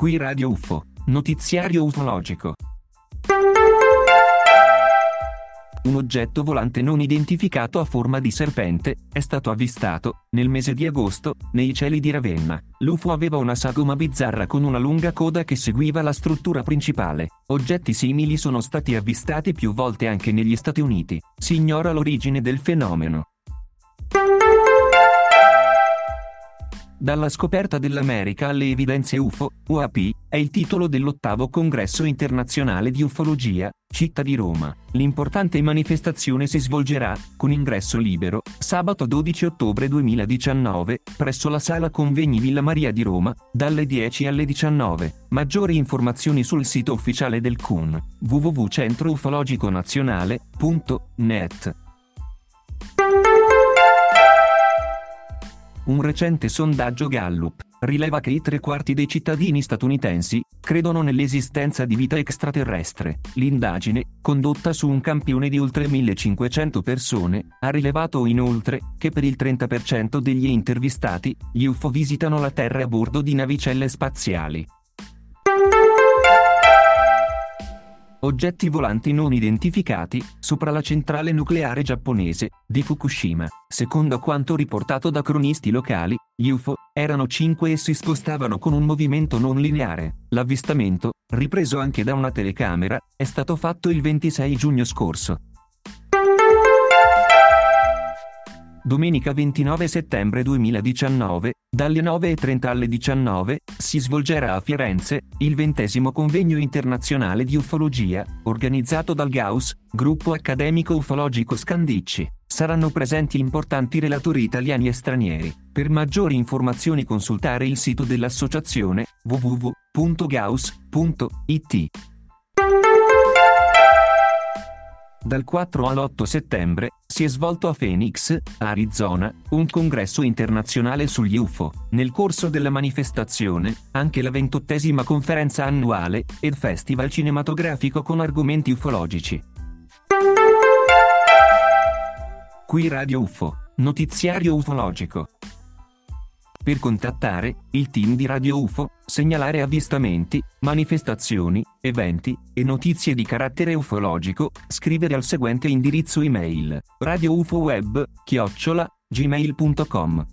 Qui Radio UFO, notiziario ufologico. Un oggetto volante non identificato a forma di serpente è stato avvistato, nel mese di agosto, nei cieli di Ravenna. L'UFO aveva una sagoma bizzarra con una lunga coda che seguiva la struttura principale. Oggetti simili sono stati avvistati più volte anche negli Stati Uniti. Si ignora l'origine del fenomeno. Dalla scoperta dell'America alle evidenze UFO, UAP, è il titolo dell'ottavo congresso internazionale di ufologia, città di Roma. L'importante manifestazione si svolgerà, con ingresso libero, sabato 12 ottobre 2019, presso la sala convegni Villa Maria di Roma, dalle 10 alle 19. Maggiori informazioni sul sito ufficiale del CUN, www.centroufologiconazionale.net. Un recente sondaggio Gallup rileva che i tre quarti dei cittadini statunitensi credono nell'esistenza di vita extraterrestre. L'indagine, condotta su un campione di oltre 1500 persone, ha rilevato inoltre che per il 30% degli intervistati, gli UFO visitano la Terra a bordo di navicelle spaziali. Oggetti volanti non identificati, sopra la centrale nucleare giapponese, di Fukushima. Secondo quanto riportato da cronisti locali, gli UFO erano cinque e si spostavano con un movimento non lineare. L'avvistamento, ripreso anche da una telecamera, è stato fatto il 26 giugno scorso. Domenica 29 settembre 2019, dalle 9.30 alle 19, si svolgerà a Firenze, il ventesimo convegno internazionale di ufologia, organizzato dal Gauss, gruppo accademico ufologico Scandicci. Saranno presenti importanti relatori italiani e stranieri. Per maggiori informazioni consultare il sito dell'associazione www.gauss.it. Dal 4 all'8 settembre, si è svolto a Phoenix, Arizona, un congresso internazionale sugli UFO. Nel corso della manifestazione, anche la ventottesima conferenza annuale ed festival cinematografico con argomenti ufologici. Qui Radio UFO, notiziario ufologico. Per contattare il team di Radio UFO, segnalare avvistamenti, manifestazioni, eventi e notizie di carattere ufologico, scrivere al seguente indirizzo email: radioufoweb@gmail.com.